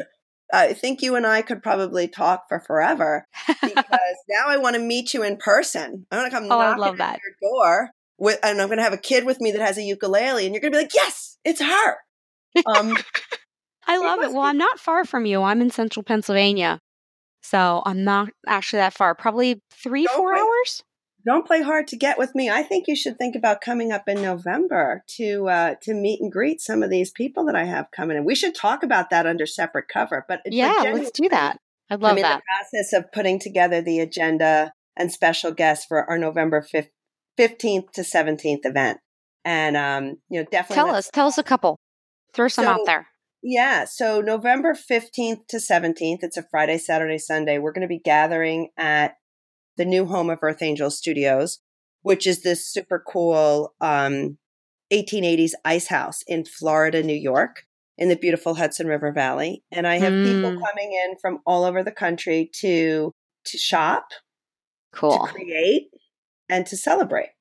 I think you and I could probably talk for forever because now I want to meet you in person. I want to come Oh, I knocking love at that. your door with, and I'm going to have a kid with me that has a ukulele, and you're going to be like, "Yes, it's her." Um, I love it. must Well, I'm not far from you. I'm in central Pennsylvania. So I'm not actually that far. Probably three, Don't four play- hours. don't play hard to get with me. I think you should think about coming up in November to uh, to meet and greet some of these people that I have coming in. We should talk about that under separate cover. But Yeah, let's do that. I'd love I'm in that. the process of putting together the agenda and special guests for our November fif- 15th to 17th event. And, um, you know, definitely. Tell us, tell us a couple. Throw some So- out there. Yeah. So November 15th to 17th, it's a Friday, Saturday, Sunday. We're going to be gathering at the new home of Earth Angel Studios, which is this super cool um, 1880s ice house in Florida, New York, in the beautiful Hudson River Valley. And I have people Mm. coming in from all over the country to to shop, Cool. to create and to celebrate.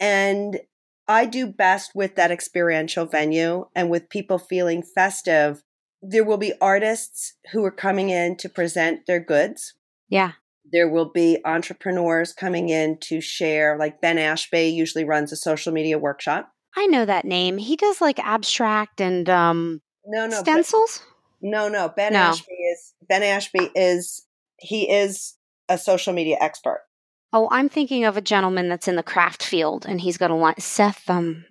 And I do best with that experiential venue and with people feeling festive. There will be artists who are coming in to present their goods. Yeah. There will be entrepreneurs coming in to share, like Ben Ashby usually runs a social media workshop. I know that name. He does like abstract and um No, no, stencils. no, no. Ben No. Ashby is Ben Ashby is he is a social media expert. Oh, I'm thinking of a gentleman that's in the craft field and he's got a line. Seth, um,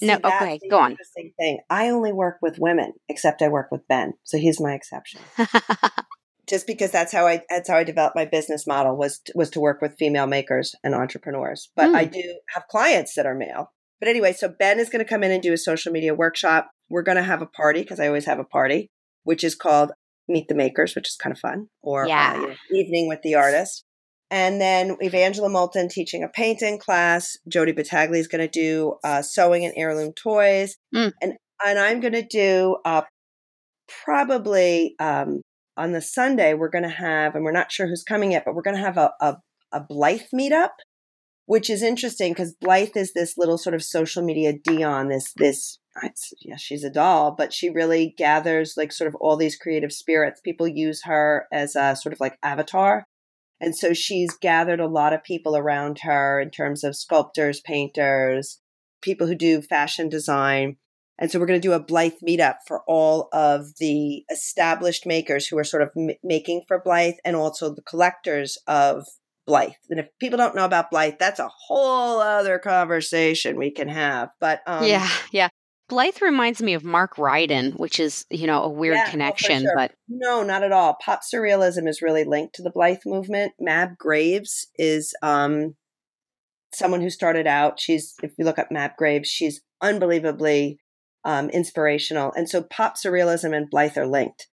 No, that's okay, go on. Thing. I only work with women, except I work with Ben, so he's my exception. Just because that's how I that's how I developed my business model was was to work with female makers and entrepreneurs. But Hmm. I do have clients that are male. But anyway, so Ben is going to come in and do a social media workshop. We're going to have a party because I always have a party, which is called Meet the Makers, which is kind of fun, or uh, Yeah. you know, Evening with the Artist. And then we've Moulton teaching a painting class. Jody Battaglia is going to do uh, sewing and heirloom toys, Mm. and and I'm going to do uh, probably um, on the Sunday we're going to have, and we're not sure who's coming yet, but we're going to have a, a a Blythe meetup, which is interesting because Blythe is this little sort of social media Dion. This this yeah, she's a doll, but she really gathers like sort of all these creative spirits. People use her as a sort of like avatar. And so she's gathered a lot of people around her in terms of sculptors, painters, people who do fashion design. And so we're going to do a Blythe meetup for all of the established makers who are sort of m- making for Blythe and also the collectors of Blythe. And if people don't know about Blythe, that's a whole other conversation we can have. But um, yeah, yeah. Blythe reminds me of Mark Ryden, which is, you know, a weird Yeah, oh, connection, sure. but No, not at all. Pop surrealism is really linked to the Blythe movement. Mab Graves is um, someone who started out. She's, if you look up Mab Graves, she's unbelievably um, inspirational. And so pop surrealism and Blythe are linked.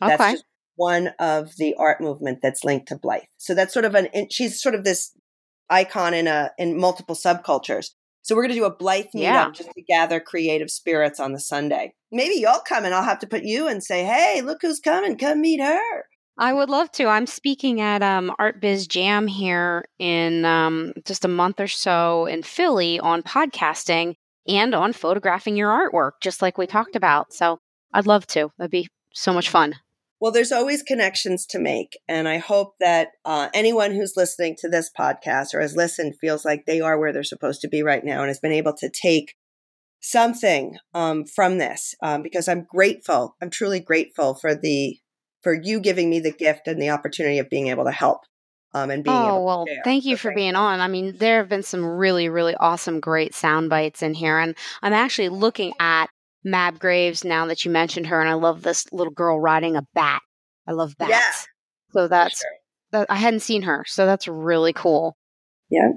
That's okay. just one of the art movement that's linked to Blythe. So that's sort of an, and she's sort of this icon in a in multiple subcultures. So we're going to do a Blythe meetup Yeah. just to gather creative spirits on the Sunday. Maybe you'll come and I'll have to put you and say, "Hey, look who's coming! Come meet her." I would love to. I'm speaking at um, Art Biz Jam here in um, just a month or so in Philly on podcasting and on photographing your artwork, just like we talked about. So I'd love to. That'd be so much fun. Well, there's always connections to make. And I hope that uh, anyone who's listening to this podcast or has listened feels like they are where they're supposed to be right now and has been able to take something um, from this um, because I'm grateful. I'm truly grateful for the for you giving me the gift and the opportunity of being able to help um, and being oh well thank you so for being on i mean there have been some really really awesome great sound bites in here and i'm actually looking at mab graves now that you mentioned her and i love this little girl riding a bat i love bats yeah, so that's sure. that i hadn't seen her so that's really cool yeah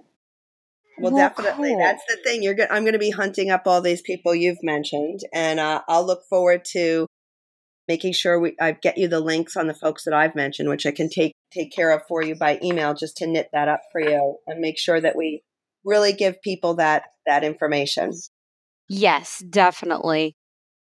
well, well definitely cool. that's the thing you're gonna. i'm going to be hunting up all these people you've mentioned and uh, i'll look forward to making sure we I get you the links on the folks that I've mentioned, which I can take take care of for you by email, just to knit that up for you and make sure that we really give people that that information. Yes, definitely.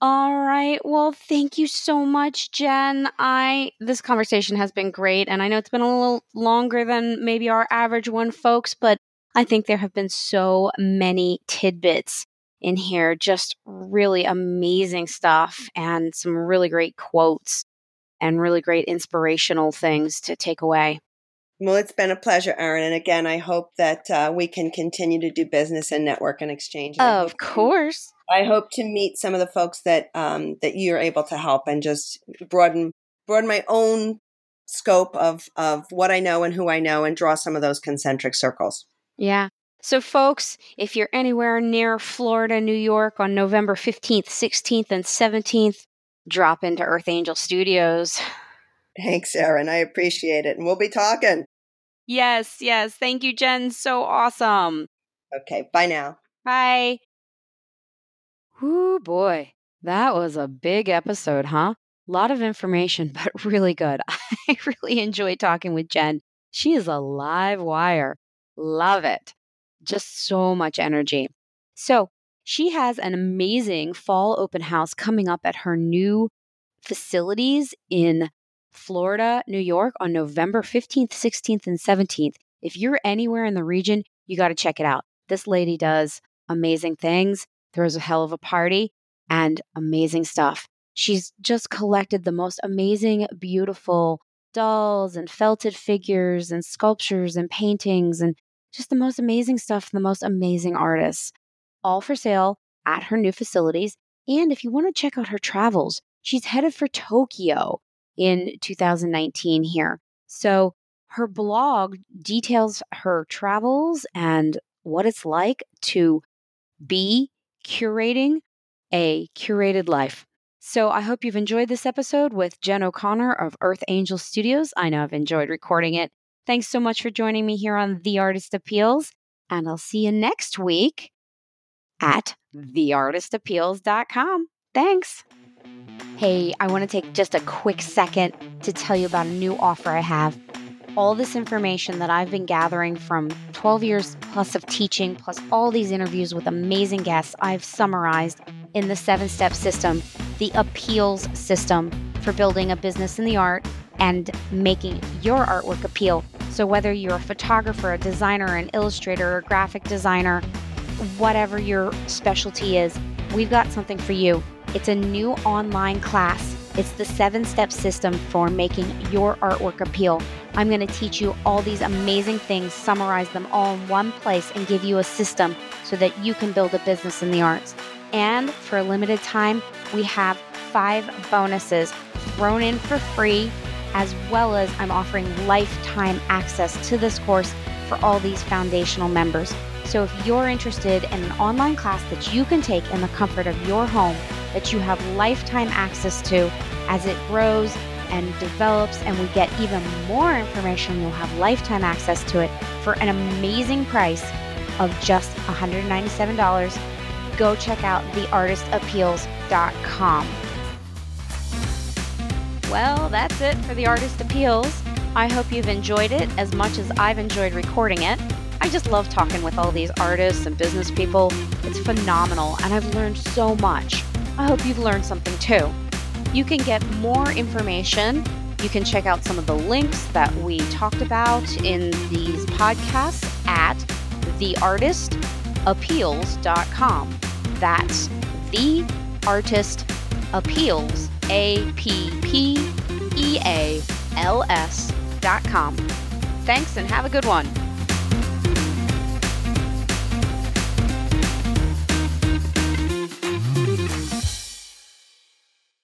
All right. Well, thank you so much, Jen. I this conversation has been great and I know it's been a little longer than maybe our average one folks, but I think there have been so many tidbits in here. Just really amazing stuff and some really great quotes and really great inspirational things to take away. Well, it's been a pleasure, Erin. And again, I hope that uh, we can continue to do business and network and exchange. And of course. To, I hope to meet some of the folks that um, that you're able to help and just broaden broaden my own scope of of what I know and who I know and draw some of those concentric circles. Yeah. So, folks, if you're anywhere near Florida, New York on November 15th, 16th, and 17th, drop into Earth Angel Studios. Thanks, Erin. I appreciate it. And we'll be talking. Yes, yes. Thank you, Jen. So awesome. Okay. Bye now. Bye. Whoo, boy. That was a big episode, huh? A lot of information, but really good. I really enjoyed talking with Jen. She is a live wire. Love it just so much energy. So, she has an amazing fall open house coming up at her new facilities in Florida, New York on November 15th, 16th, and 17th. If you're anywhere in the region, you got to check it out. This lady does amazing things, throws a hell of a party, and amazing stuff. She's just collected the most amazing, beautiful dolls and felted figures and sculptures and paintings and just the most amazing stuff, from the most amazing artists, all for sale at her new facilities. And if you want to check out her travels, she's headed for Tokyo in 2019 here. So her blog details her travels and what it's like to be curating a curated life. So I hope you've enjoyed this episode with Jen O'Connor of Earth Angel Studios. I know I've enjoyed recording it. Thanks so much for joining me here on The Artist Appeals, and I'll see you next week at theartistappeals.com. Thanks. Hey, I want to take just a quick second to tell you about a new offer I have. All this information that I've been gathering from 12 years plus of teaching, plus all these interviews with amazing guests, I've summarized in the seven step system, the appeals system for building a business in the art and making your artwork appeal so, whether you're a photographer, a designer, an illustrator, a graphic designer, whatever your specialty is, we've got something for you. It's a new online class. It's the seven step system for making your artwork appeal. I'm going to teach you all these amazing things, summarize them all in one place, and give you a system so that you can build a business in the arts. And for a limited time, we have five bonuses thrown in for free as well as I'm offering lifetime access to this course for all these foundational members. So if you're interested in an online class that you can take in the comfort of your home, that you have lifetime access to as it grows and develops, and we get even more information, you'll have lifetime access to it for an amazing price of just $197. Go check out theartistappeals.com. Well, that's it for the Artist Appeals. I hope you've enjoyed it as much as I've enjoyed recording it. I just love talking with all these artists and business people. It's phenomenal, and I've learned so much. I hope you've learned something too. You can get more information. You can check out some of the links that we talked about in these podcasts at theartistappeals.com. That's the artist appeals a P P E A L S dot com. Thanks and have a good one.